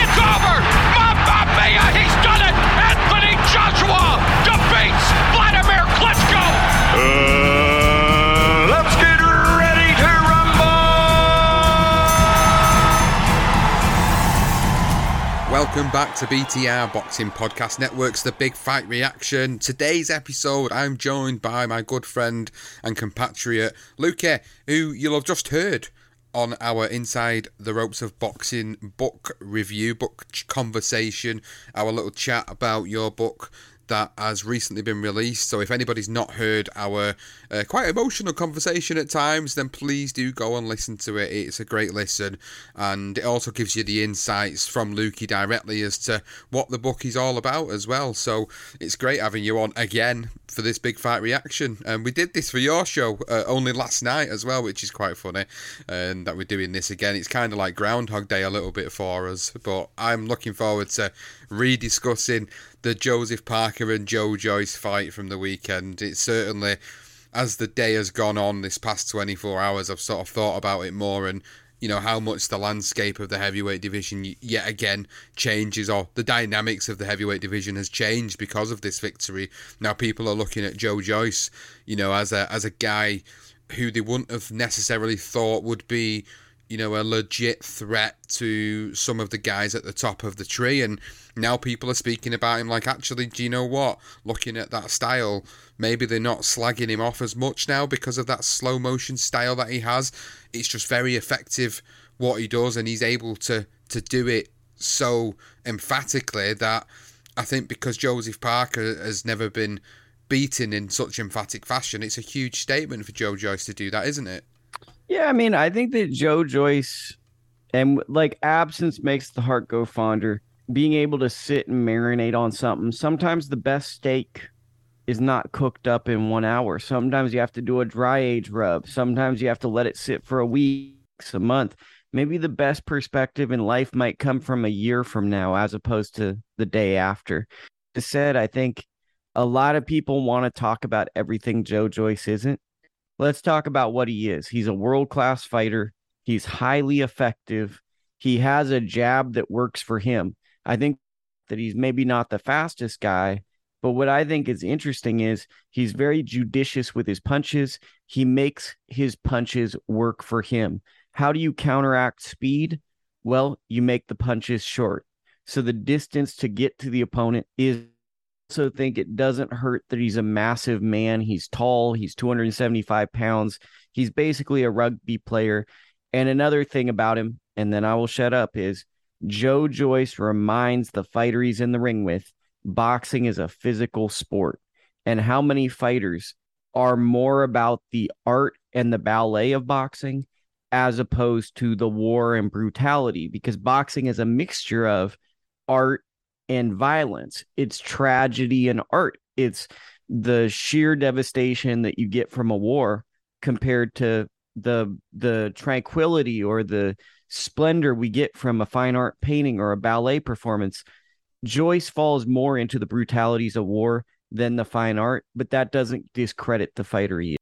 It's over. Mamma mia, he's done it. Anthony Joshua defeats Vladimir Klitschko. Uh, let's get ready to rumble. Welcome back to BTR Boxing Podcast Network's The Big Fight Reaction. Today's episode, I'm joined by my good friend and compatriot Luke, who you'll have just heard on our Inside the Ropes of Boxing book review, book conversation, our little chat about your book that has recently been released. So if anybody's not heard our uh, quite emotional conversation at times, then please do go and listen to it. It's a great listen, and it also gives you the insights from Lukey directly as to what the book is all about as well. So it's great having you on again for this big fight reaction. And we did this for your show uh, only last night as well, which is quite funny. And that we're doing this again. It's kind of like Groundhog Day a little bit for us, but I'm looking forward to rediscussing the Joseph Parker and Joe Joyce fight from the weekend. It's certainly, as the day has gone on this past 24 hours, I've sort of thought about it more and, you know, how much the landscape of the heavyweight division yet again changes or the dynamics of the heavyweight division has changed because of this victory. Now people are looking at Joe Joyce, you know, as a as a guy who they wouldn't have necessarily thought would be you know, a legit threat to some of the guys at the top of the tree. And now people are speaking about him like, actually, do you know what? Looking at that style, maybe they're not slagging him off as much now because of that slow motion style that he has. It's just very effective what he does, and he's able to to do it so emphatically that I think because Joseph Parker has never been beaten in such emphatic fashion, it's a huge statement for Joe Joyce to do that, isn't it? Yeah, I mean, I think that Joe Joyce and like absence makes the heart go fonder. Being able to sit and marinate on something. Sometimes the best steak is not cooked up in one hour. Sometimes you have to do a dry age rub. Sometimes you have to let it sit for a week, a month. Maybe the best perspective in life might come from a year from now as opposed to the day after. To said, I think a lot of people want to talk about everything Joe Joyce isn't let's talk about what he is. He's a world class fighter. He's highly effective. He has a jab that works for him. I think that he's maybe not the fastest guy, but what I think is interesting is he's very judicious with his punches. He makes his punches work for him. How do you counteract speed? Well, you make the punches short. So the distance to get to the opponent is also think it doesn't hurt that he's a massive man. He's tall, he's 275 pounds. He's basically a rugby player. And another thing about him, and then I will shut up, is Joe Joyce reminds the fighter he's in the ring with boxing is a physical sport. And how many fighters are more about the art and the ballet of boxing as opposed to the war and brutality? Because boxing is a mixture of art and violence. It's tragedy and art. It's the sheer devastation that you get from a war, compared to the the tranquility or the splendor we get from a fine art painting or a ballet performance. Joyce falls more into the brutalities of war than the fine art, but that doesn't discredit the fighter he.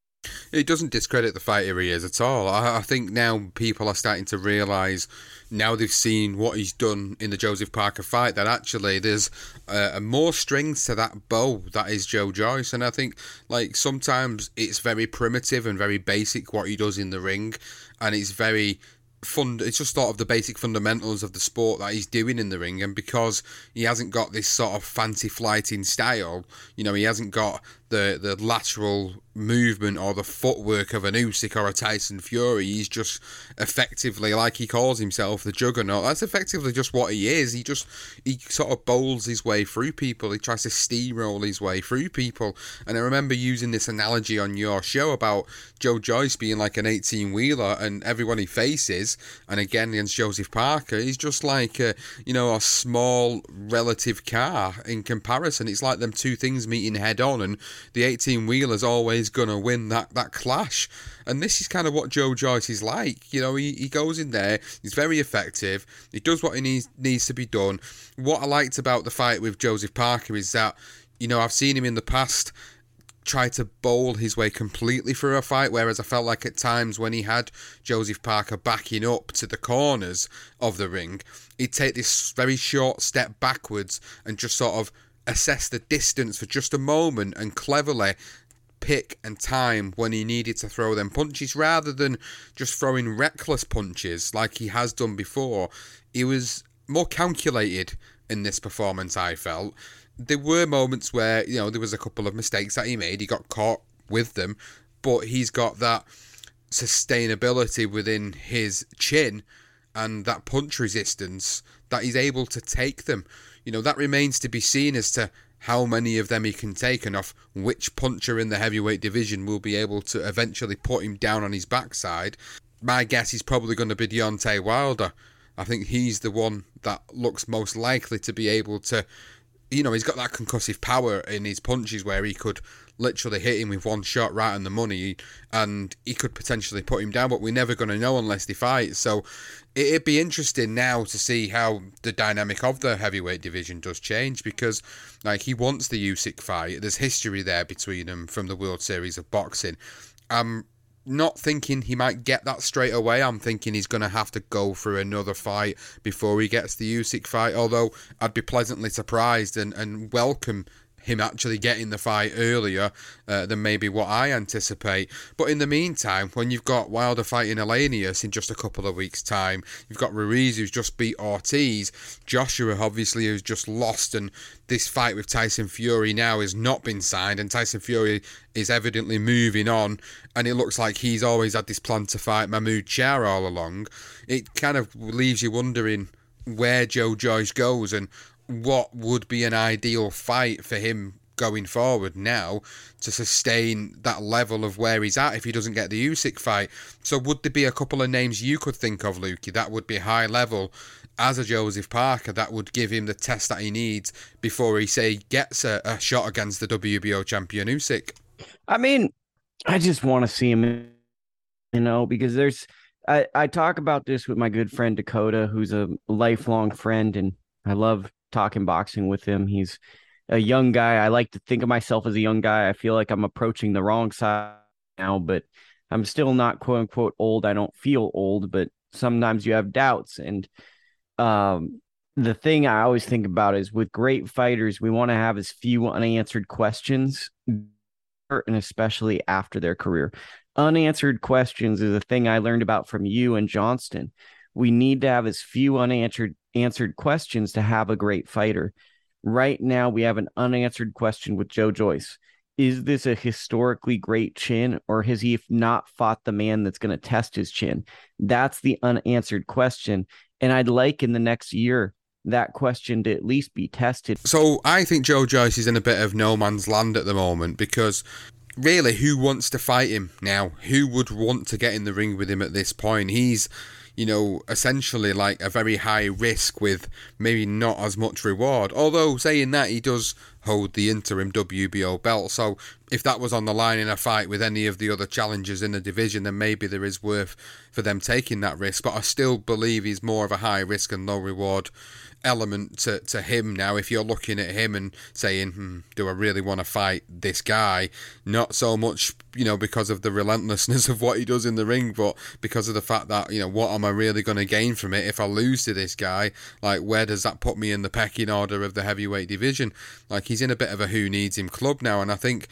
It doesn't discredit the fighter he is at all. I, I think now people are starting to realise, now they've seen what he's done in the Joseph Parker fight, that actually there's uh, more strings to that bow that is Joe Joyce. And I think, like, sometimes it's very primitive and very basic what he does in the ring, and it's very fund it's just sort of the basic fundamentals of the sport that he's doing in the ring and because he hasn't got this sort of fancy flighting style you know he hasn't got the the lateral movement or the footwork of an Usyk or a Tyson Fury. He's just effectively, like he calls himself, the juggernaut. That's effectively just what he is. He just he sort of bowls his way through people. He tries to steamroll his way through people. And I remember using this analogy on your show about Joe Joyce being like an 18 wheeler, and everyone he faces, and again against Joseph Parker, he's just like a you know a small relative car in comparison. It's like them two things meeting head on, and the 18 wheeler's always going to win that, that clash. And this is kind of what Joe Joyce is like. You know, he, he goes in there, he's very effective, he does what he needs, needs to be done. What I liked about the fight with Joseph Parker is that, you know, I've seen him in the past try to bowl his way completely through a fight, whereas I felt like at times when he had Joseph Parker backing up to the corners of the ring, he'd take this very short step backwards and just sort of assess the distance for just a moment and cleverly pick and time when he needed to throw them punches rather than just throwing reckless punches like he has done before. He was more calculated in this performance, I felt. There were moments where, you know, there was a couple of mistakes that he made. He got caught with them, but he's got that sustainability within his chin and that punch resistance that he's able to take them you know, that remains to be seen as to how many of them he can take and off which puncher in the heavyweight division will be able to eventually put him down on his backside. My guess is probably going to be Deontay Wilder. I think he's the one that looks most likely to be able to, you know, he's got that concussive power in his punches where he could literally hit him with one shot right on the money and he could potentially put him down, but we're never going to know unless they fight. So it'd be interesting now to see how the dynamic of the heavyweight division does change because, like, he wants the Usyk fight. There's history there between them from the World Series of Boxing. I'm not thinking he might get that straight away. I'm thinking he's going to have to go through another fight before he gets the Usyk fight. Although I'd be pleasantly surprised and, and welcome him actually getting the fight earlier uh, than maybe what I anticipate. But in the meantime, when you've got Wilder fighting Helenius in just a couple of weeks' time, you've got Ruiz who's just beat Ortiz, Joshua obviously who's just lost, and this fight with Tyson Fury now has not been signed, and Tyson Fury is evidently moving on, and it looks like he's always had this plan to fight Mahmoud Charr all along. It kind of leaves you wondering where Joe Joyce goes and what would be an ideal fight for him going forward now to sustain that level of where he's at if he doesn't get the Usyk fight. So would there be a couple of names you could think of, Lukey, that would be high level as a Joseph Parker that would give him the test that he needs before he say gets a, a shot against the WBO champion Usyk? I mean, I just want to see him, you know, because there's I, I talk about this with my good friend Dakota, who's a lifelong friend, and I love talking boxing with him. He's a young guy. I like to think of myself as a young guy. I feel like I'm approaching the wrong side now, but I'm still not quote unquote old. I don't feel old, but sometimes you have doubts. And um, the thing I always think about is with great fighters, we want to have as few unanswered questions, and especially after their career. Unanswered questions is a thing I learned about from you and Johnston. We need to have as few unanswered answered questions to have a great fighter. Right now, we have an unanswered question with Joe Joyce. Is this a historically great chin, or has he not fought the man that's going to test his chin? That's the unanswered question. And I'd like in the next year that question to at least be tested. So I think Joe Joyce is in a bit of no man's land at the moment because really, who wants to fight him now? Who would want to get in the ring with him at this point? He's you know, essentially like a very high risk with maybe not as much reward. Although saying that, he does hold the interim WBO belt. So if that was on the line in a fight with any of the other challengers in the division, then maybe there is worth for them taking that risk. But I still believe he's more of a high risk and low reward element to, to him now. If you're looking at him and saying, hmm, do I really want to fight this guy? Not so much, you know, because of the relentlessness of what he does in the ring, but because of the fact that, you know, what am I really going to gain from it if I lose to this guy? Like, where does that put me in the pecking order of the heavyweight division? Like, he's in a bit of a who needs him club now, and I think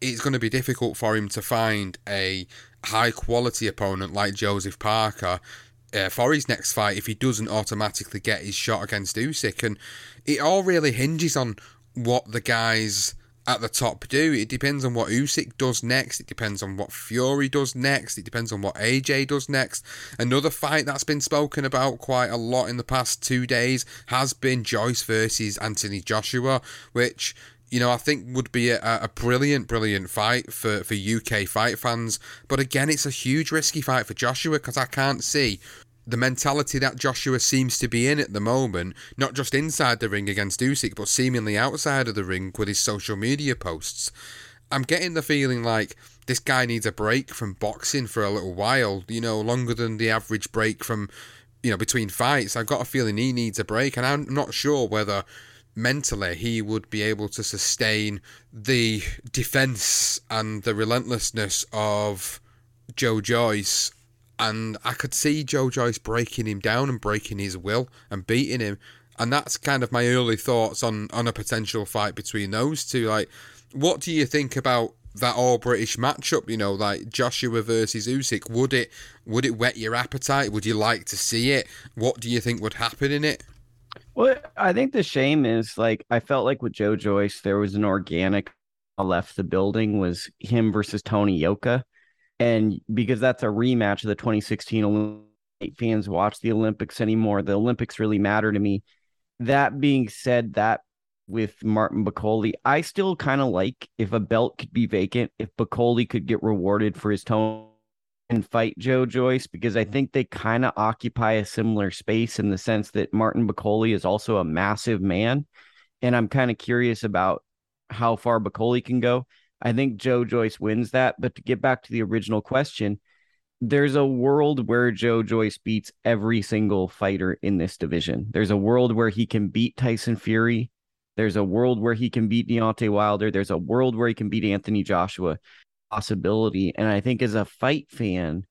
it's going to be difficult for him to find a high quality opponent like Joseph Parker uh, for his next fight if he doesn't automatically get his shot against Usyk. And it all really hinges on what the guys at the top do. It depends on what Usyk does next. It depends on what Fury does next. It depends on what AJ does next. Another fight that's been spoken about quite a lot in the past two days has been Joyce versus Anthony Joshua, which you know, I think would be a, a, brilliant, brilliant fight for, for UK fight fans. But again, it's a huge risky fight for Joshua because I can't see the mentality that Joshua seems to be in at the moment, not just inside the ring against Usyk, but seemingly outside of the ring with his social media posts. I'm getting the feeling like this guy needs a break from boxing for a little while, you know, longer than the average break from, you know, between fights. I've got a feeling he needs a break, and I'm not sure whether mentally he would be able to sustain the defense and the relentlessness of Joe Joyce and I could see Joe Joyce breaking him down and breaking his will and beating him. And that's kind of my early thoughts on on a potential fight between those two. Like, what do you think about that all British matchup? You know, like Joshua versus Usyk. Would it would it whet your appetite? Would you like to see it? What do you think would happen in it? Well, I think the shame is like I felt like with Joe Joyce, there was an organic left the building was him versus Tony Yoka and because that's a rematch of the 2016 Olympics, fans watch the Olympics anymore. The Olympics really matter to me. That being said, that with Martin Bakole, I still kind of like if a belt could be vacant, if Bakole could get rewarded for his tone and fight Joe Joyce, because I think they kind of occupy a similar space in the sense that Martin Bakole is also a massive man. And I'm kind of curious about how far Bakole can go. I think Joe Joyce wins that. But to get back to the original question, there's a world where Joe Joyce beats every single fighter in this division. There's a world where he can beat Tyson Fury. There's a world where he can beat Deontay Wilder. There's a world where he can beat Anthony Joshua. Possibility. And I think as a fight fan,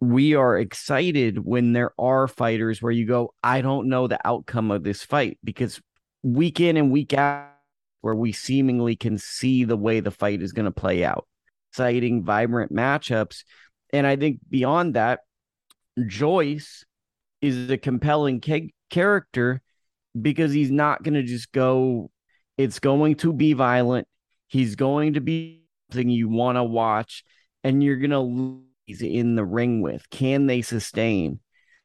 we are excited when there are fighters where you go, I don't know the outcome of this fight because week in and week out, where we seemingly can see the way the fight is going to play out. Exciting, vibrant matchups. And I think beyond that, Joyce is a compelling ca- character because he's not going to just go, it's going to be violent. He's going to be something you want to watch and you're going to lose in the ring with. Can they sustain?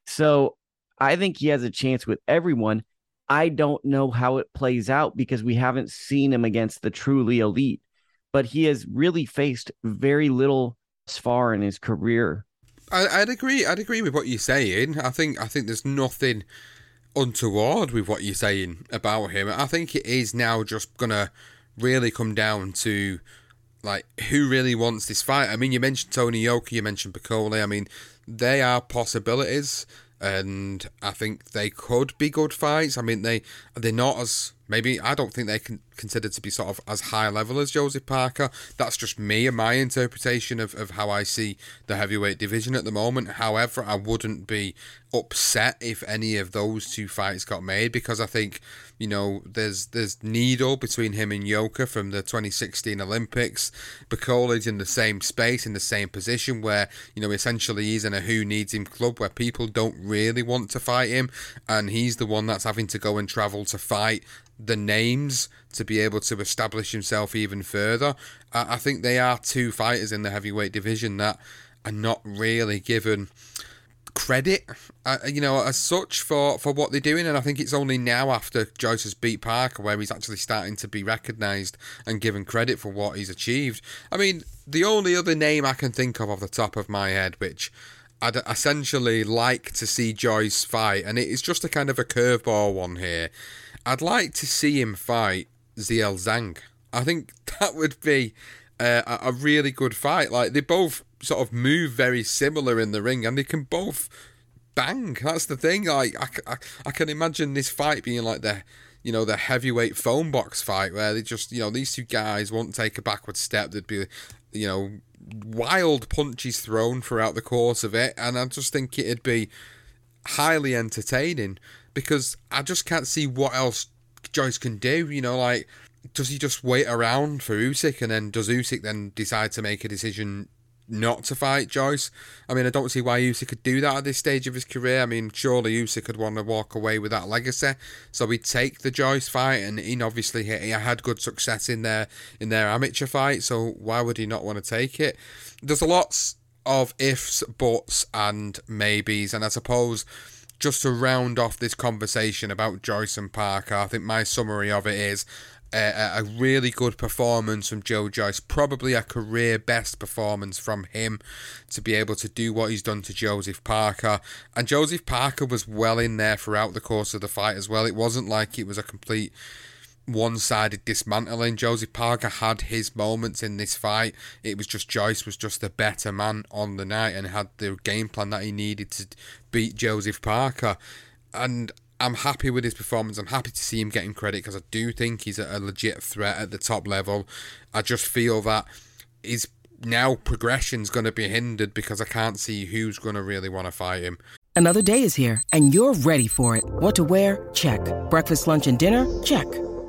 So I think he has a chance with everyone. I don't know how it plays out because we haven't seen him against the truly elite, but he has really faced very little as far in his career. I, would agree. I'd agree with what you're saying. I think I think there's nothing untoward with what you're saying about him. I think it is now just gonna really come down to like who really wants this fight. I mean, you mentioned Tony Yoka, you mentioned Bakole. I mean, they are possibilities and I think they could be good fights. I mean, they they're not as maybe I don't think they can consider to be sort of as high level as Joseph Parker. That's just me and my interpretation of, of how I see the heavyweight division at the moment. However, I wouldn't be upset if any of those two fights got made because I think you know there's there's needle between him and Yoka from the 2016 Olympics. Bakole's in the same space in the same position where you know essentially he's in a who needs him club where people don't really want to fight him and he's the one that's having to go and travel to fight the names to be able to establish himself even further. I, I think they are two fighters in the heavyweight division that are not really given credit, uh, you know, as such for, for what they're doing. And I think it's only now after Joyce has beat Parker where he's actually starting to be recognised and given credit for what he's achieved. I mean, the only other name I can think of off the top of my head, which I'd essentially like to see Joyce fight, and it is just a kind of a curveball one here. I'd like to see him fight Zhilei Zhang. I think that would be uh, a a really good fight. Like they both sort of move very similar in the ring, and they can both bang. That's the thing. Like I, I, I can imagine this fight being like the you know the heavyweight phone box fight where they just you know these two guys won't take a backward step. There'd be you know wild punches thrown throughout the course of it, and I just think it'd be highly entertaining because I just can't see what else Joyce can do. You know, like does he just wait around for Usyk, and then does Usyk then decide to make a decision not to fight Joyce? I mean, I don't see why Usyk could do that at this stage of his career. I mean, surely Usyk could want to walk away with that legacy, so he'd take the Joyce fight, and he obviously he had good success in their in their amateur fight, so why would he not want to take it? There's lots of ifs, buts, and maybes, and I suppose just to round off this conversation about Joyce and Parker, I think my summary of it is uh, a, a, really good performance from Joe Joyce, probably a career best performance from him to be able to do what he's done to Joseph Parker. And Joseph Parker was well in there throughout the course of the fight as well. It wasn't like it was a complete one sided dismantling. Joseph Parker had his moments in this fight. It was just Joyce was just the better man on the night and had the game plan that he needed to beat Joseph Parker. And I'm happy with his performance. I'm happy to see him getting credit because I do think he's a, legit threat at the top level. I just feel that his now progression's going to be hindered because I can't see who's going to really want to fight him. Another day is here and you're ready for it. What to wear? Check. Breakfast, lunch, and dinner? Check.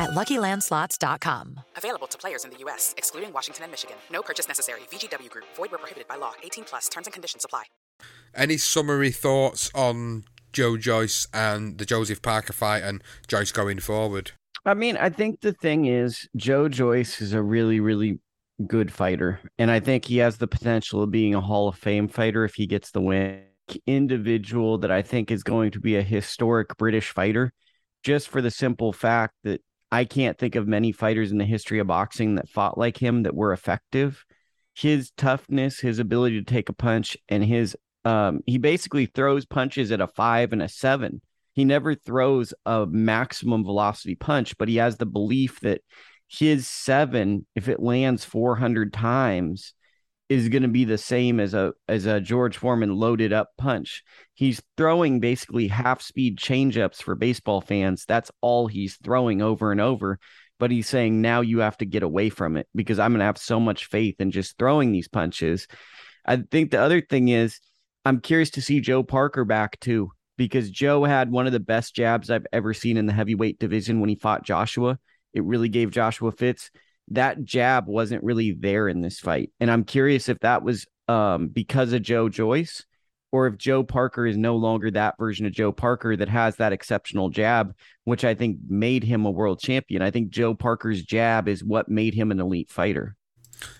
at LuckyLandSlots.com. Available to players in the U.S., excluding Washington and Michigan. No purchase necessary. VGW Group. Void where prohibited by law. 18 plus. Terms and conditions apply. Any summary thoughts on Joe Joyce and the Joseph Parker fight and Joyce going forward? I mean, I think the thing is, Joe Joyce is a really, really good fighter. And I think he has the potential of being a Hall of Fame fighter if he gets the win. Individual that I think is going to be a historic British fighter, just for the simple fact that I can't think of many fighters in the history of boxing that fought like him that were effective. His toughness, his ability to take a punch, and his um, he basically throws punches at a five and a seven he never throws a maximum velocity punch, but he has the belief that his seven, if it lands 400 times, is going to be the same as a as a George Foreman loaded up punch. He's throwing basically half speed changeups for baseball fans. That's all he's throwing over and over. But he's saying now you have to get away from it because I'm going to have so much faith in just throwing these punches. I think the other thing is I'm curious to see Joe Parker back too because Joe had one of the best jabs I've ever seen in the heavyweight division when he fought Joshua. It really gave Joshua fits. That jab wasn't really there in this fight. And I'm curious if that was um, because of Joe Joyce or if Joe Parker is no longer that version of Joe Parker that has that exceptional jab, which I think made him a world champion. I think Joe Parker's jab is what made him an elite fighter.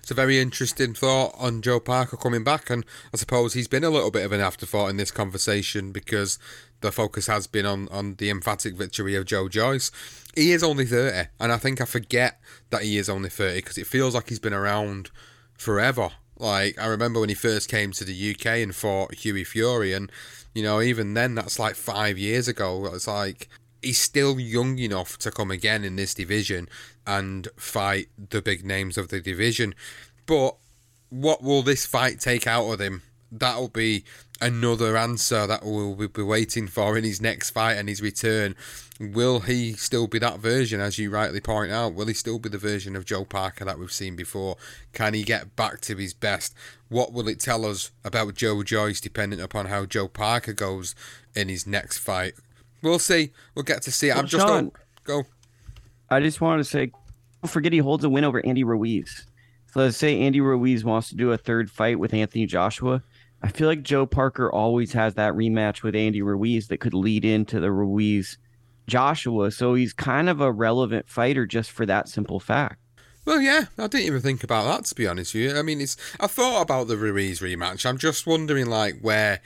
It's a very interesting thought on Joe Parker coming back, and I suppose he's been a little bit of an afterthought in this conversation because the focus has been on, on the emphatic victory of Joe Joyce. He is only 30, and I think I forget that he is only 30 because it feels like he's been around forever. Like, I remember when he first came to the UK and fought Hughie Fury, and, you know, even then, that's like five years ago. It's like, he's still young enough to come again in this division and fight the big names of the division. But what will this fight take out of him? That'll be another answer that we'll be waiting for in his next fight and his return. Will he still be that version, as you rightly point out? Will he still be the version of Joe Parker that we've seen before? Can he get back to his best? What will it tell us about Joe Joyce, depending upon how Joe Parker goes in his next fight? We'll see. We'll get to see. Well, I'm just Sean, go. I just wanted to say, don't forget he holds a win over Andy Ruiz. So let's say Andy Ruiz wants to do a third fight with Anthony Joshua. I feel like Joe Parker always has that rematch with Andy Ruiz that could lead into the Ruiz Joshua. So he's kind of a relevant fighter just for that simple fact. Well, yeah, I didn't even think about that to be honest with you. I mean, it's I thought about the Ruiz rematch. I'm just wondering, like, where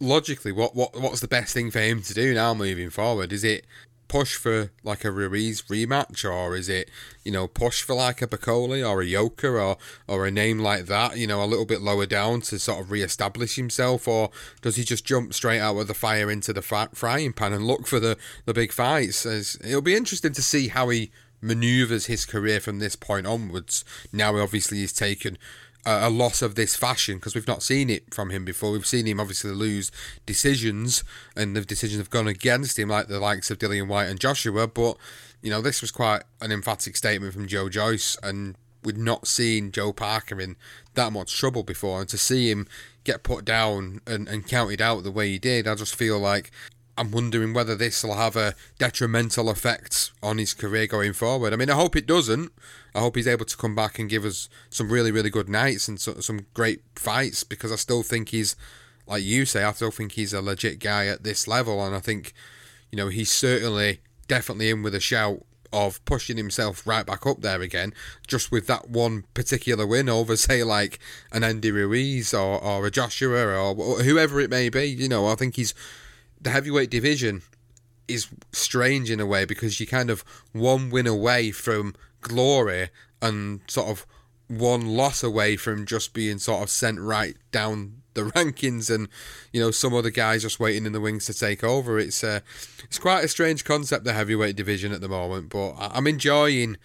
logically, what what what's the best thing for him to do now moving forward? Is it push for like a Ruiz rematch, or is it you know push for like a Bakole or a Yoka or or a name like that? You know, a little bit lower down to sort of re-establish himself, or does he just jump straight out of the fire into the frying pan and look for the the big fights? As, it'll be interesting to see how he maneuvers his career from this point onwards. Now, obviously, he's taken a, loss of this fashion because we've not seen it from him before. We've seen him obviously lose decisions, and the decisions have gone against him, like the likes of Dillian Whyte and Joshua. But you know, this was quite an emphatic statement from Joe Joyce, and we'd not seen Joe Parker in that much trouble before, and to see him get put down and, and counted out the way he did, I just feel like I'm wondering whether this will have a detrimental effect on his career going forward. I mean, I hope it doesn't. I hope he's able to come back and give us some really, really good nights and so, some great fights because I still think he's, like you say, I still think he's a legit guy at this level. And I think, you know, he's certainly definitely in with a shout of pushing himself right back up there again, just with that one particular win over, say, like an Andy Ruiz or, or a Joshua or whoever it may be. You know, I think he's the heavyweight division is strange in a way because you kind of one win away from glory and sort of one loss away from just being sort of sent right down the rankings and you know some other guys just waiting in the wings to take over. It's uh, it's quite a strange concept the heavyweight division at the moment but I'm enjoying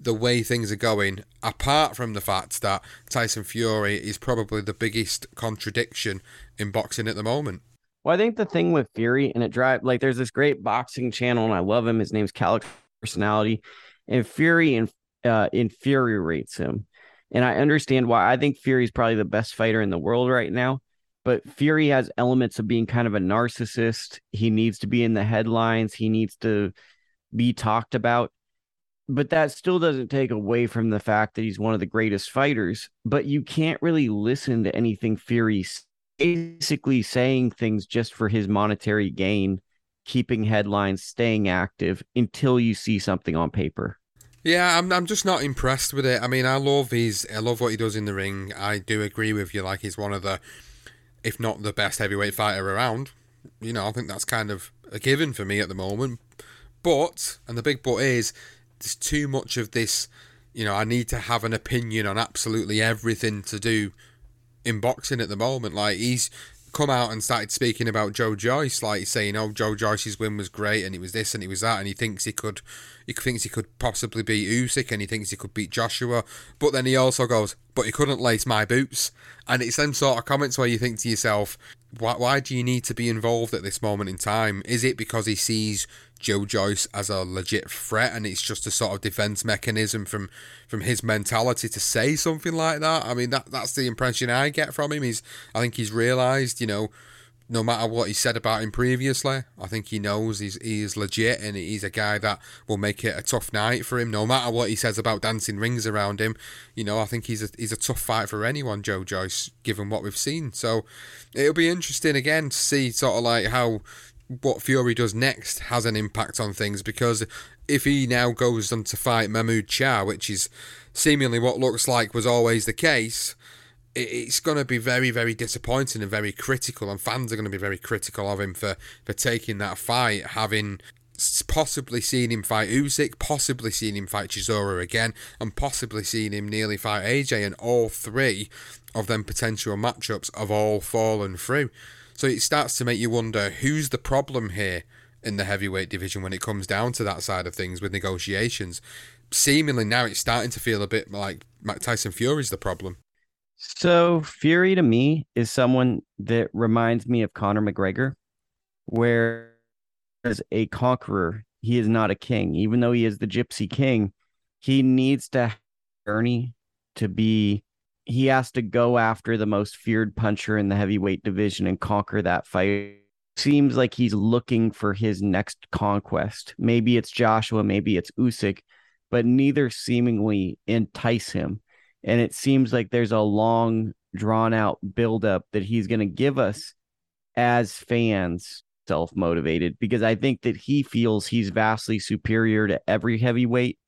the way things are going apart from the fact that Tyson Fury is probably the biggest contradiction in boxing at the moment well, I think the thing with Fury and it drive like there's this great boxing channel and I love him. His name's Calix Personality, and Fury and uh, infuriates him. And I understand why. I think Fury's probably the best fighter in the world right now. But Fury has elements of being kind of a narcissist. He needs to be in the headlines. He needs to be talked about. But that still doesn't take away from the fact that he's one of the greatest fighters. But you can't really listen to anything Fury basically saying things just for his monetary gain, keeping headlines, staying active until you see something on paper. Yeah, I'm I'm just not impressed with it. I mean, I love his I love what he does in the ring. I do agree with you like he's one of the if not the best heavyweight fighter around. You know, I think that's kind of a given for me at the moment. But and the big but is there's too much of this, you know, I need to have an opinion on absolutely everything to do in boxing at the moment. Like he's come out and started speaking about Joe Joyce, like saying, "Oh, Joe Joyce's win was great, and it was this and it was that," and he thinks he could, he thinks he could possibly beat Usyk, and he thinks he could beat Joshua, but then he also goes, "But he couldn't lace my boots," and it's them sort of comments where you think to yourself, "Why, why do you need to be involved at this moment in time? Is it because he sees Joe Joyce as a legit threat, and it's just a sort of defense mechanism from from his mentality to say something like that. I mean, that that's the impression I get from him. He's I think he's realised, you know, no matter what he said about him previously, I think he knows he's he is legit and he's a guy that will make it a tough night for him. No matter what he says about dancing rings around him, you know, I think he's a he's a tough fight for anyone, Joe Joyce, given what we've seen. So it'll be interesting again to see sort of like how what Fury does next has an impact on things because if he now goes on to fight Mahmoud Charr, which is seemingly what looks like was always the case, it's going to be very, very disappointing and very critical, and fans are going to be very critical of him for, for taking that fight, having possibly seen him fight Usyk, possibly seen him fight Chisora again, and possibly seen him nearly fight AJ, and all three of them potential matchups have all fallen through. So it starts to make you wonder who's the problem here. in the heavyweight division when it comes down to that side of things with negotiations. Seemingly now it's starting to feel a bit like Tyson Fury's the problem. So Fury to me is someone that reminds me of Conor McGregor, where as a conqueror, he is not a king. Even though he is the Gypsy King, he needs to journey to be. He has to go after the most feared puncher in the heavyweight division and conquer that fight. Seems like he's looking for his next conquest. Maybe it's Joshua, maybe it's Usyk, but neither seemingly entice him. And it seems like there's a long, drawn out buildup that he's going to give us as fans, self motivated, because I think that he feels he's vastly superior to every heavyweight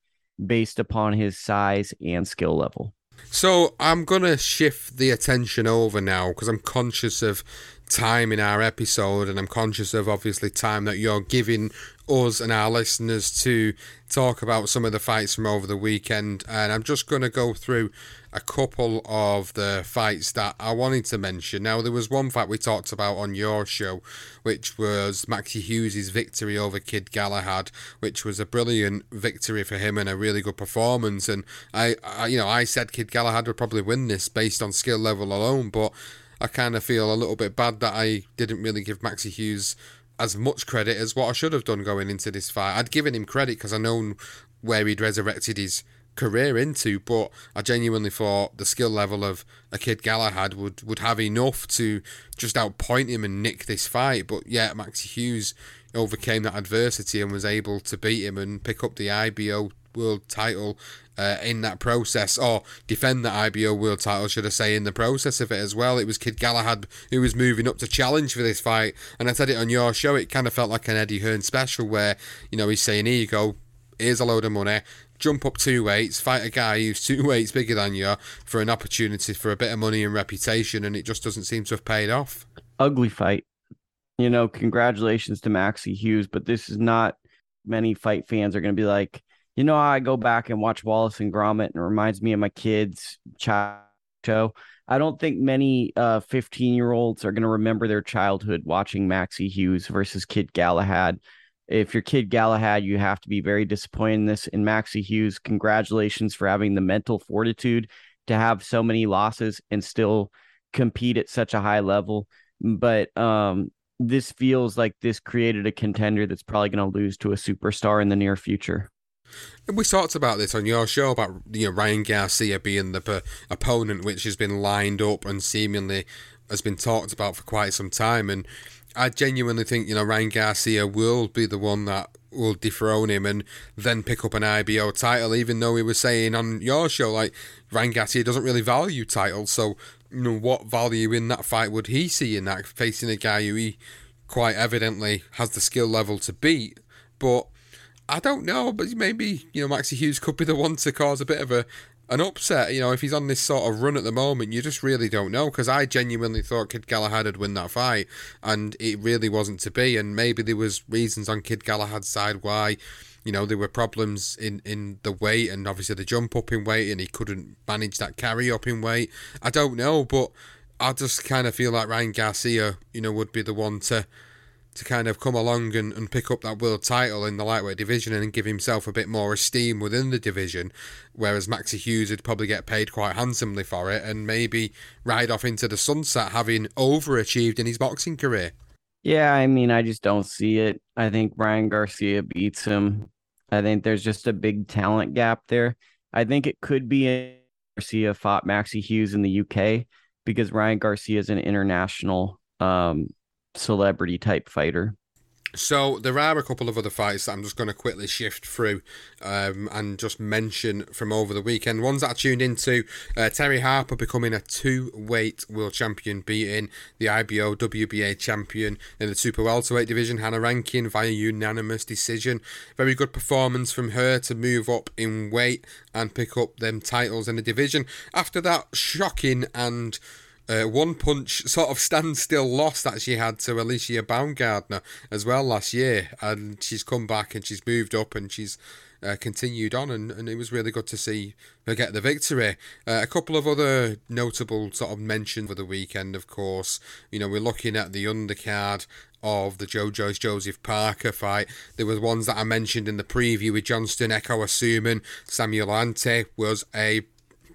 based upon his size and skill level. So I'm going to shift the attention over now because I'm conscious of time in our episode and I'm conscious of obviously time that you're giving us and our listeners to talk about some of the fights from over the weekend and I'm just going to go through a couple of the fights that I wanted to mention. Now there was one fight we talked about on your show which was Maxi Hughes' victory over Kid Galahad which was a brilliant victory for him and a really good performance and I, I you know I said Kid Galahad would probably win this based on skill level alone but I kind of feel a little bit bad that I didn't really give Maxi Hughes as much credit as what I should have done going into this fight. I'd given him credit because I known where he'd resurrected his career into, but I genuinely thought the skill level of a kid Galahad would, would have enough to just outpoint him and nick this fight. But yeah, Maxi Hughes overcame that adversity and was able to beat him and pick up the IBO world title uh, in that process, or defend the IBO world title, should I say, in the process of it as well. It was Kid Galahad who was moving up to challenge for this fight, and I said it on your show. It kind of felt like an Eddie Hearn special where you know he's saying, "Here you go, here's a load of money." Jump up two weights, fight a guy who's two weights bigger than you for an opportunity for a bit of money and reputation, and it just doesn't seem to have paid off. Ugly fight. You know, congratulations to Maxi Hughes, but this is not many fight fans are going to be like, you know, I go back and watch Wallace and Gromit and it reminds me of my kids' child. I don't think many uh 15 year olds are going to remember their childhood watching Maxi Hughes versus Kid Galahad. If you're Kid Galahad, you have to be very disappointed in this. In Maxi Hughes, congratulations for having the mental fortitude to have so many losses and still compete at such a high level. But um, this feels like this created a contender that's probably going to lose to a superstar in the near future. And we talked about this on your show about you know Ryan Garcia being the opponent, which has been lined up and seemingly has been talked about for quite some time. And I genuinely think you know Ryan Garcia will be the one that will dethrone him and then pick up an IBO title. Even though he was saying on your show like Ryan Garcia doesn't really value titles, so you know what value in that fight would he see in that facing a guy who he quite evidently has the skill level to beat, but I don't know, but maybe you know Maxi Hughes could be the one to cause a bit of a an upset. You know, if he's on this sort of run at the moment, you just really don't know. Because I genuinely thought Kid Galahad would win that fight, and it really wasn't to be. And maybe there was reasons on Kid Galahad's side why. You know, there were problems in, in the weight and obviously the jump up in weight, and he couldn't manage that carry up in weight. I don't know, but I just kind of feel like Ryan Garcia, you know, would be the one to to kind of come along and, and pick up that world title in the lightweight division and give himself a bit more esteem within the division, whereas Maxi Hughes would probably get paid quite handsomely for it and maybe ride off into the sunset having overachieved in his boxing career. Yeah, I mean, I just don't see it. I think Ryan Garcia beats him. I think there's just a big talent gap there. I think it could be Garcia fought Maxi Hughes in the UK because Ryan Garcia is an international um, celebrity type fighter. So there are a couple of other fights that I'm just going to quickly shift through um, and just mention from over the weekend. Ones that I tuned into: uh, Terri Harper becoming a two-weight world champion, beating the IBO WBA champion in the super welterweight division, Hannah Rankin, via unanimous decision. Very good performance from her to move up in weight and pick up them titles in the division. After that shocking and uh, one punch sort of standstill loss that she had to Alicia Baumgardner as well last year, and she's come back and she's moved up and she's uh, continued on, and, and it was really good to see her get the victory. Uh, a couple of other notable sort of mentions for the weekend, of course. You know, we're looking at the undercard of the Joe Joyce Joseph Parker fight. There were ones that I mentioned in the preview with Johnston, Ekow Essuman, Samuel Antwi was a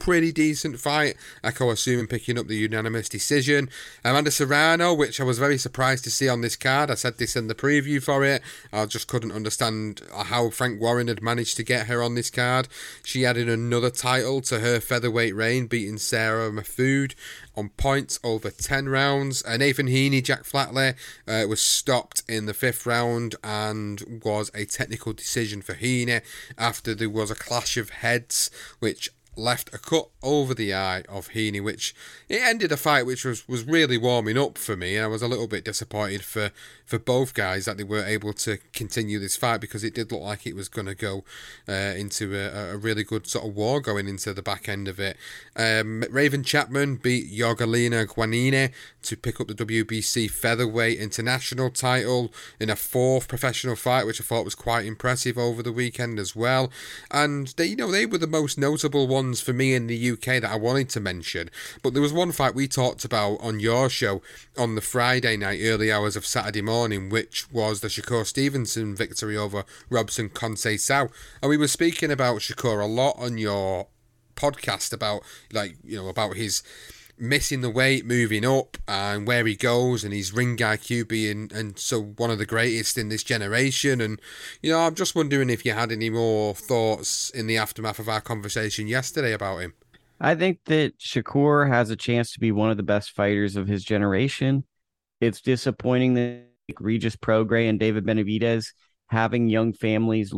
pretty decent fight. Ekow Essuman picking up the unanimous decision. Amanda Serrano, which I was very surprised to see on this card. I said this in the preview for it. I just couldn't understand how Frank Warren had managed to get her on this card. She added another title to her featherweight reign, beating Sarah Mahfoud on points over 10 rounds. Uh, Nathan Heaney, Jack Flatley, uh, was stopped in the fifth round and was a technical decision for Heaney after there was a clash of heads, which left a cut over the eye of Heaney, which it ended a fight which was, was really warming up for me. I was a little bit disappointed for, for both guys that they were able to continue this fight because it did look like it was going to go uh, into a, a, really good sort of war going into the back end of it. Um, Raven Chapman beat Jorgelina Guanini to pick up the WBC featherweight international title in a fourth professional fight, which I thought was quite impressive over the weekend as well. And they, you know, they were the most notable ones for me in the UK that I wanted to mention. But there was one fight we talked about on your show on the Friday night, early hours of Saturday morning, which was the Shakur Stevenson victory over Robson Conceição. And we were speaking about Shakur a lot on your podcast about like you know about his missing the weight, moving up, and where he goes, and his ring IQ being and so one of the greatest in this generation. And you know, I'm just wondering if you had any more thoughts in the aftermath of our conversation yesterday about him. I think that Shakur has a chance to be one of the best fighters of his generation. It's disappointing that Regis Prograis and David Benavidez having young families,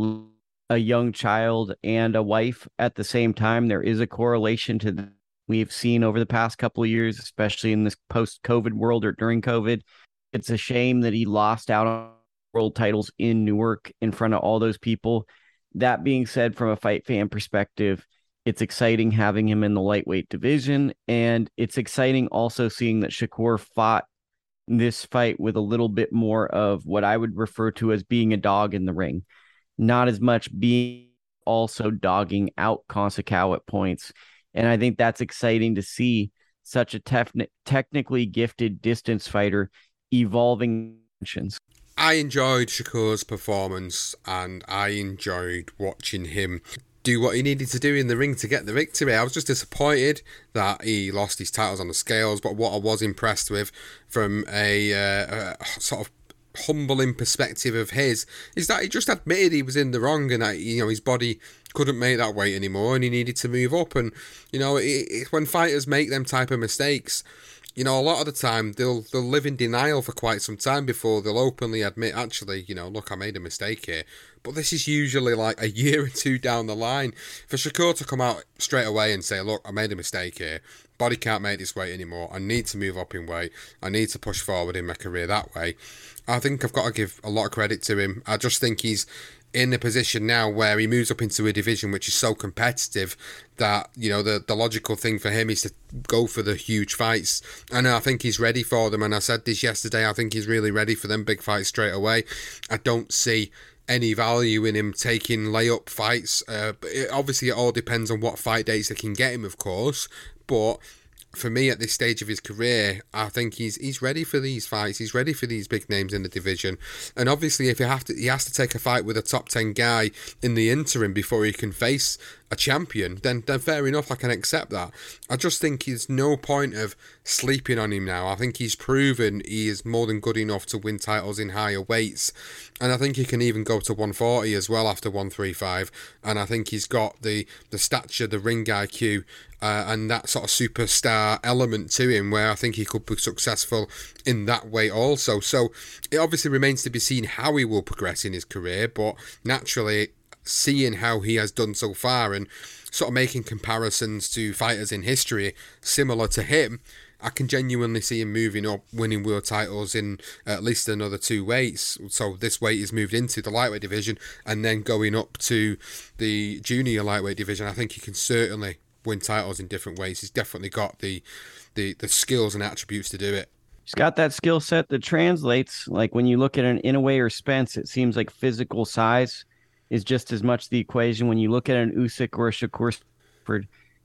a young child, and a wife at the same time. There is a correlation to we've seen over the past couple of years, especially in this post COVID world or during COVID. It's a shame that he lost out on world titles in Newark in front of all those people. That being said, from a fight fan perspective, it's exciting having him in the lightweight division. And it's exciting also seeing that Shakur fought this fight with a little bit more of what I would refer to as being a dog in the ring, not as much being also dogging out Conceição at points and I think that's exciting to see such a tef- technically gifted distance fighter evolving. I enjoyed Shakur's performance and I enjoyed watching him do what he needed to do in the ring to get the victory. I was just disappointed that he lost his titles on the scales, but what I was impressed with from a, uh, a sort of humbling perspective of his is that he just admitted he was in the wrong and that you know his body couldn't make that weight anymore and he needed to move up. And you know it, it, when fighters make them type of mistakes you know a lot of the time they'll they'll live in denial for quite some time before they'll openly admit actually you know look I made a mistake here. But this is usually like a year or two down the line for Shakur to come out straight away and say look I made a mistake here. Body can't make this weight anymore. I need to move up in weight. I need to push forward in my career that way. I think I've got to give a lot of credit to him. I just think he's in a position now where he moves up into a division which is so competitive that you know the the logical thing for him is to go for the huge fights. And I think he's ready for them and I said this yesterday I think he's really ready for them big fights straight away. I don't see any value in him taking layup fights. Uh, it, obviously it all depends on what fight dates they can get him of course but for me at this stage of his career, I think he's he's ready for these fights. He's ready for these big names in the division. And obviously, if he have to, he has to take a fight with a top ten guy in the interim before he can face a champion, then then fair enough, I can accept that. I just think there's no point of sleeping on him now. I think he's proven he is more than good enough to win titles in higher weights, and I think he can even go to 140 as well after 135. And I think he's got the the stature, the ring IQ, uh, and that sort of superstar element to him where I think he could be successful in that way also. So it obviously remains to be seen how he will progress in his career, but naturally seeing how he has done so far and sort of making comparisons to fighters in history similar to him, I can genuinely see him moving up, winning world titles in at least another two weights. So this weight is moved into the lightweight division and then going up to the junior lightweight division. I think he can certainly win titles in different ways. He's definitely got the the, the skills and attributes to do it. He's got that skill set that translates. Like when you look at an Inoue or Spence, it seems like physical size is just as much the equation. When you look at an Usyk or a Shakur,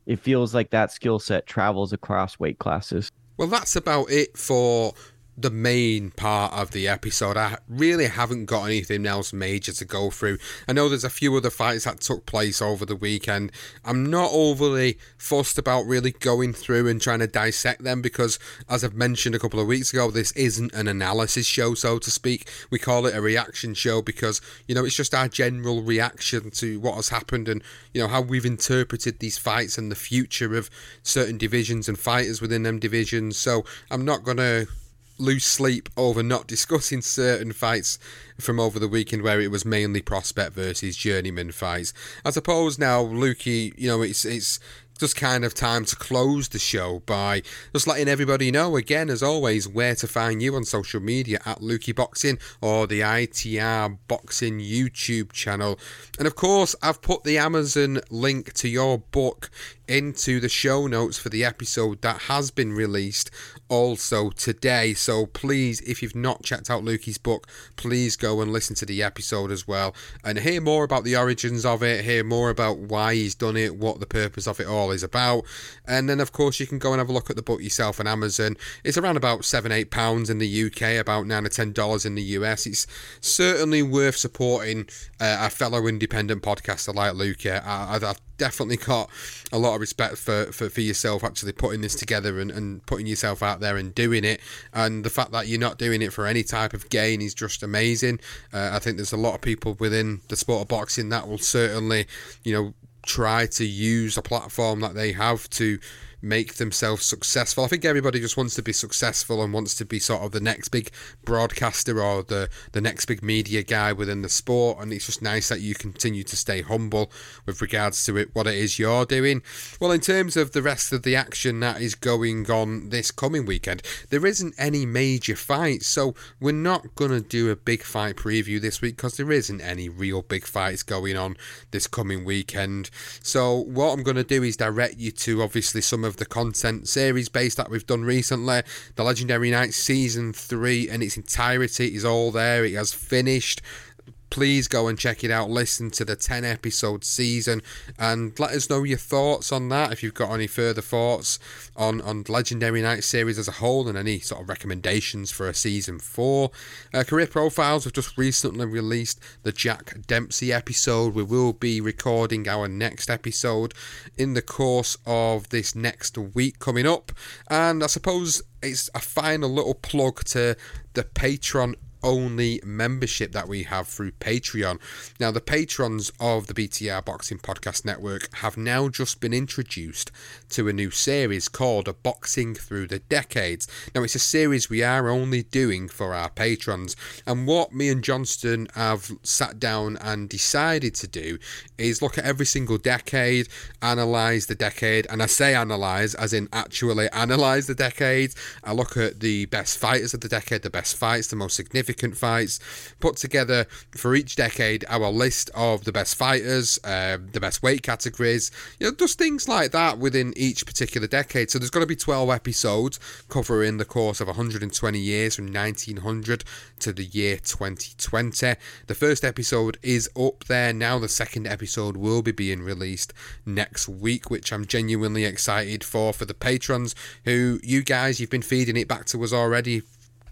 it feels like that skill set travels across weight classes. Well, that's about it for the main part of the episode. I really haven't got anything else major to go through. I know there's a few other fights that took place over the weekend. I'm not overly fussed about really going through and trying to dissect them because, as I've mentioned a couple of weeks ago, this isn't an analysis show, so to speak. We call it a reaction show because, you know, it's just our general reaction to what has happened and, you know, how we've interpreted these fights and the future of certain divisions and fighters within them divisions. So I'm not going to lose sleep over not discussing certain fights from over the weekend where it was mainly prospect versus journeyman fights. I suppose now, Lukey, you know, it's it's just kind of time to close the show by just letting everybody know again, as always, where to find you on social media at Lukey Boxing or the ITR Boxing YouTube channel. And of course, I've put the Amazon link to your book into the show notes for the episode that has been released also today. So please, if you've not checked out Lukey's book, please go and listen to the episode as well and hear more about the origins of it, hear more about why he's done it, what the purpose of it all is about. And then, of course, you can go and have a look at the book yourself on Amazon. It's around about seven, eight pounds in the UK, about nine or ten dollars in the US. It's certainly worth supporting uh, a fellow independent podcaster like Luke. I, I definitely got a lot of respect for, for, for yourself actually putting this together and, and putting yourself out there and doing it. And the fact that you're not doing it for any type of gain is just amazing. Uh, I think there's a lot of people within the sport of boxing that will certainly, you know, try to use a platform that they have to make themselves successful. I think everybody just wants to be successful and wants to be sort of the next big broadcaster or the, the next big media guy within the sport. And it's just nice that you continue to stay humble with regards to it, what it is you're doing. Well, in terms of the rest of the action that is going on this coming weekend, there isn't any major fights. So we're not going to do a big fight preview this week because there isn't any real big fights going on this coming weekend. So what I'm going to do is direct you to obviously some of of the content series based that we've done recently. The Legendary Nights Season 3 in its entirety is all there. It has finished please go and check it out. Listen to the 10 episode season and let us know your thoughts on that. If you've got any further thoughts on, on Legendary Night series as a whole and any sort of recommendations for a season 4. Uh, Career Profiles have just recently released the Jack Dempsey episode. We will be recording our next episode in the course of this next week coming up. And I suppose it's a final little plug to the Patreon only membership that we have through Patreon. Now, the patrons of the BTR Boxing Podcast Network have now just been introduced to a new series called A Boxing Through the Decades. Now, it's a series we are only doing for our patrons, and what me and Johnston have sat down and decided to do is look at every single decade, analyze the decade, and I say analyze as in actually analyze the decade. I look at the best fighters of the decade, the best fights, the most significant significant fights. Put together for each decade our list of the best fighters, uh, the best weight categories, you know, just things like that within each particular decade. So there's going to be 12 episodes covering the course of 120 years from 1900 to the year 2020. The first episode is up there now. The second episode will be being released next week, which I'm genuinely excited for for the patrons who you guys you've been feeding it back to us already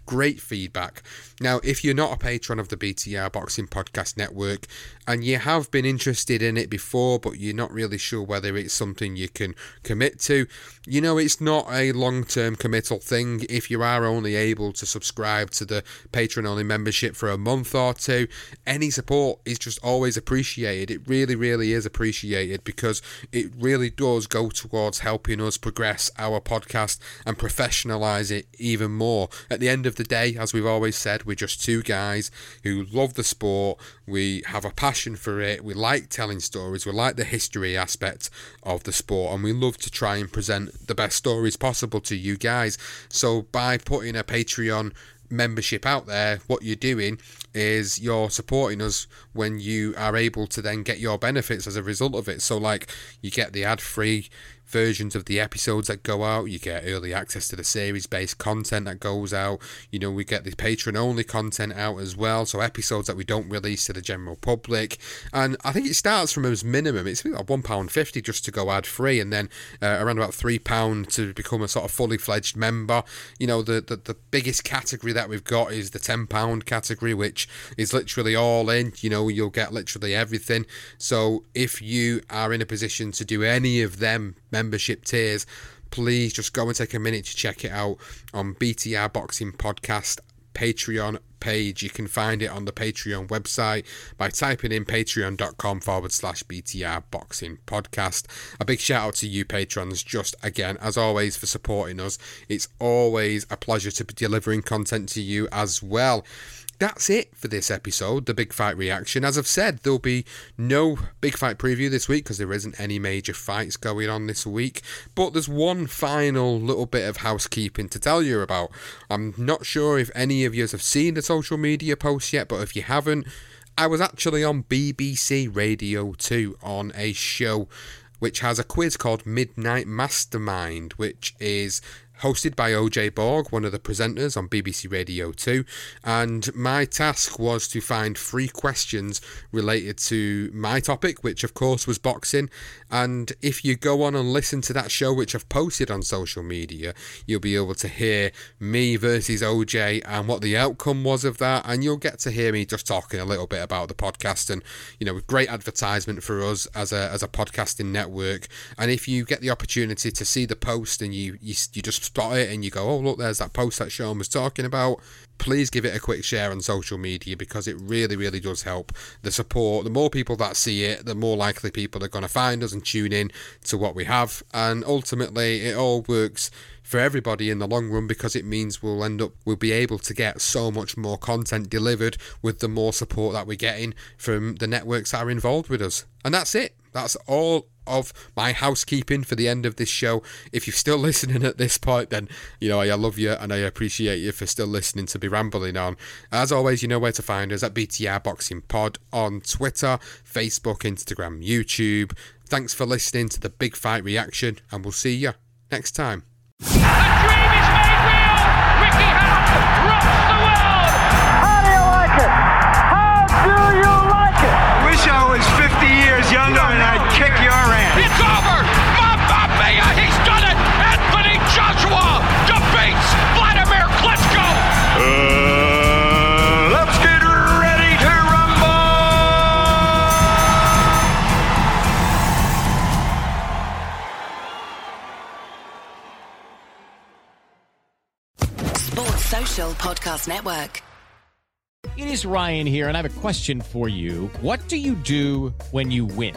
great feedback. Now, if you're not a patron of the BTR Boxing Podcast Network and you have been interested in it before, but you're not really sure whether it's something you can commit to, you know, it's not a long term committal thing. If you are only able to subscribe to the patron only membership for a month or two, any support is just always appreciated. It really, really is appreciated because it really does go towards helping us progress our podcast and professionalize it even more. At the end of the day, as we've always said, we're just two guys who love the sport. We have a passion for it. We like telling stories. We like the history aspect of the sport, and we love to try and present the best stories possible to you guys. So by putting a Patreon membership out there, what you're doing is you're supporting us when you are able to then get your benefits as a result of it. So, like, you get the ad free versions of the episodes that go out. You get early access to the series based content that goes out. You know, we get the patron only content out as well. So episodes that we don't release to the general public. And I think it starts from as minimum, it's like £1.50 just to go ad free, and then uh, around about £3 to become a sort of fully fledged member. You know, the, the, the biggest category that we've got is the £10 category, which is literally all in. You know, you'll get literally everything. So if you are in a position to do any of them membership tiers, please just go and take a minute to check it out on BTR Boxing Podcast Patreon page. You can find it on the Patreon website by typing in patreon.com forward slash BTR Boxing Podcast. A big shout out to you, patrons, just again, as always, for supporting us. It's always a pleasure to be delivering content to you as well that's it for this episode, the Big Fight reaction. As I've said, there'll be no Big Fight preview this week because there isn't any major fights going on this week. But there's one final little bit of housekeeping to tell you about. I'm not sure if any of you have seen the social media post yet, but if you haven't, I was actually on BBC Radio 2 on a show which has a quiz called Midnight Mastermind, which is hosted by OJ Borg, one of the presenters on BBC Radio 2. And my task was to find three questions related to my topic, which of course was boxing. And if you go on and listen to that show, which I've posted on social media, you'll be able to hear me versus OJ and what the outcome was of that. And you'll get to hear me just talking a little bit about the podcast and, you know, great advertisement for us as a, as a podcasting network. And if you get the opportunity to see the post and you, you, you just spot it and you go, oh, look, there's that post that Sean was talking about, please give it a quick share on social media because it really, really does help the support. The more people that see it, the more likely people are going to find us and tune in to what we have. And ultimately, it all works for everybody in the long run because it means we'll end up we'll be able to get so much more content delivered with the more support that we're getting from the networks that are involved with us. And that's it. That's all of my housekeeping for the end of this show. If you're still listening at this point, then you know I love you and I appreciate you for still listening to be rambling on. As always, you know where to find us at BTR Boxing Pod on Twitter, Facebook, Instagram, YouTube. Thanks for listening to the Big Fight Reaction, and we'll see you next time. A dream is made real. Ricky Hatton rocks the world. How do you like it? How do you like it? Wish I was 50 years younger and I'd kick your ass. It's over. Mamma mia, he's done it. Anthony Joshua defeats Vladimir Klitschko. Uh, let's get ready to rumble. Sports Social Podcast Network. It is Ryan here, and I have a question for you. What do you do when you win?